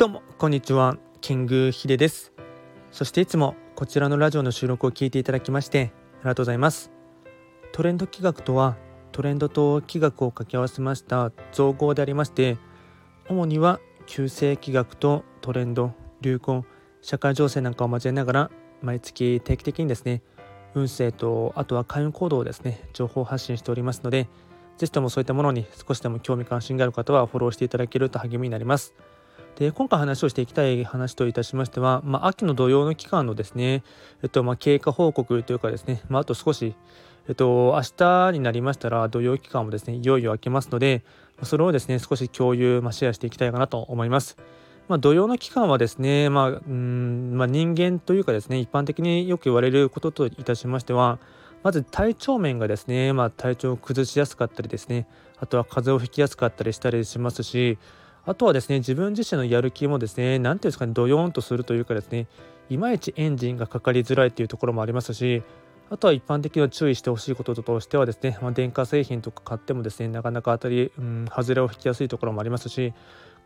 どうもこんにちは。キングヒデです。そしていつもこちらのラジオの収録を聞いていただきましてありがとうございます。トレンド企画とはトレンドと企画を掛け合わせました造語でありまして主には旧世企画とトレンド流行社会情勢なんかを交えながら毎月定期的にですね運勢とあとは開運行動をですね情報発信しておりますのでぜひともそういったものに少しでも興味関心がある方はフォローしていただけると励みになります。で今回話をしていきたい話といたしましては、まあ、秋の土用の期間のですね、えっとまあ、経過報告というかですね、まあ、あと少し、えっと、明日になりましたら土用期間もですねいよいよ明けますのでそれをですね少し共有、まあ、シェアしていきたいかなと思います。まあ、土曜の期間はですね、まあうんまあ、人間というかですね一般的によく言われることといたしましてはまず体調面がですね、まあ、体調を崩しやすかったりですねあとは風邪をひきやすかったりしたりしますしあとはですね自分自身のやる気もですね何ていうんですかねドヨーンとするというかですねいまいちエンジンがかかりづらいというところもありますしあとは一般的に注意してほしいこととしてはですね、まあ、電化製品とか買ってもですねなかなか当たり、うん、外れを引きやすいところもありますし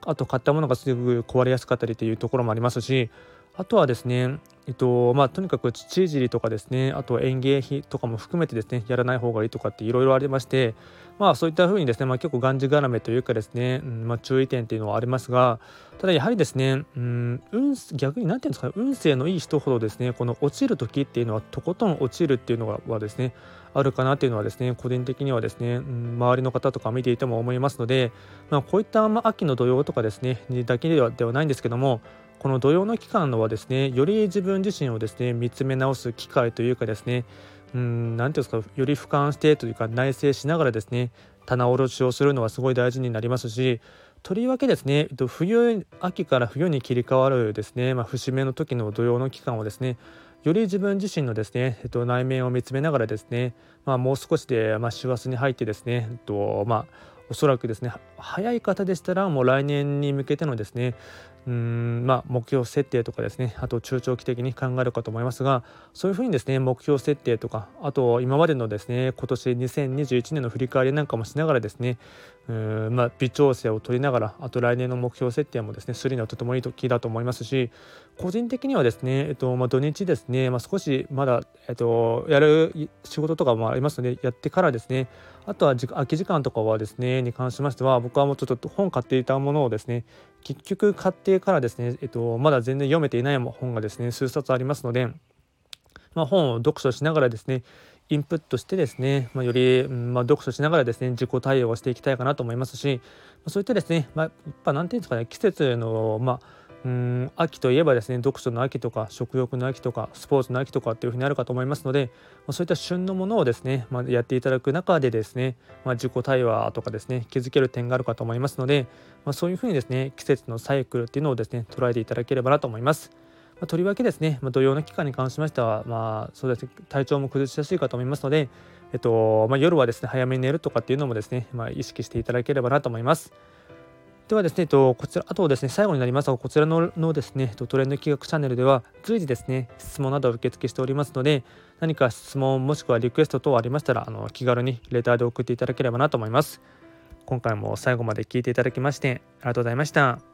あと買ったものがすぐ壊れやすかったりというところもありますしあとはですね、えっとまあ、とにかく土いじりとかですねあと園芸費とかも含めてですねやらない方がいいとかっていろいろありましてまあそういったふうにですね、まあ、結構がんじがらめというかですね、うんまあ、注意点っていうのはありますがただやはりですね、うん、逆に何て言うんですかね運勢のいい人ほどですねこの落ちる時っていうのはとことん落ちるっていうのがはですねあるかなっていうのはですね個人的にはですね、うん、周りの方とか見ていても思いますので、まあ、こういった、まあ、秋の土曜とかですねだけではではないんですけどもこの土曜の期間のはですねより自分自身をですね見つめ直す機会というかですねうん何ていうんですかより俯瞰してというか内省しながらですね棚卸しをするのはすごい大事になりますしとりわけですね、冬秋から冬に切り替わるですね、まあ、節目の時の土曜の期間をですねより自分自身のですね、えっと、内面を見つめながらですね、まあ、もう少しで、まあ、師走に入ってですね、えっとまあ、おそらくですね早い方でしたらもう来年に向けてのですねうんまあ、目標設定とかですね。あと中長期的に考えるかと思いますがそういうふうにですね目標設定とかあと今までのですね今年2021年の振り返りなんかもしながらですねうんまあ、微調整を取りながらあと来年の目標設定もですねするにはとてもいい時だと思いますし個人的にはですね、えっとまあ、土日ですね、まあ、少しまだ、えっと、やる仕事とかもありますのでやってからですねあとは空き時間とかはですねに関しましては僕はもうちょっと本買っていたものをですね結局買ってからですね、えっと、まだ全然読めていない本がですね数冊ありますので、まあ、本を読書しながらですねインプットしてですね、まあ、より、まあ、読書しながらですね自己対応をしていきたいかなと思いますし、そういったですね、まあ、やっぱ何て言うんですかね季節の、まあうん秋といえばですね読書の秋とか食欲の秋とかスポーツの秋とかっていうふうにあるかと思いますので、まあ、そういった旬のものをですね、まあ、やっていただく中でですね、まあ、自己対話とかですね気づける点があるかと思いますので、まあ、そういうふうにですね季節のサイクルっていうのをですね捉えていただければなと思います。まあ、とりわけですね、まあ、土曜の期間に関しましては、まあ、そうですね体調も崩しやすいかと思いますので、えっとまあ、夜はですね早めに寝るとかっていうのもですね、まあ、意識していただければなと思います。ではですね、えっと、こちら、あとですね、最後になりますが、こちらののですね、トレンド企画チャンネルでは、随時ですね、質問などを受付しておりますので、何か質問もしくはリクエスト等ありましたら、あの気軽にレターで送っていただければなと思います。今回も最後まで聞いていただきまして、ありがとうございました。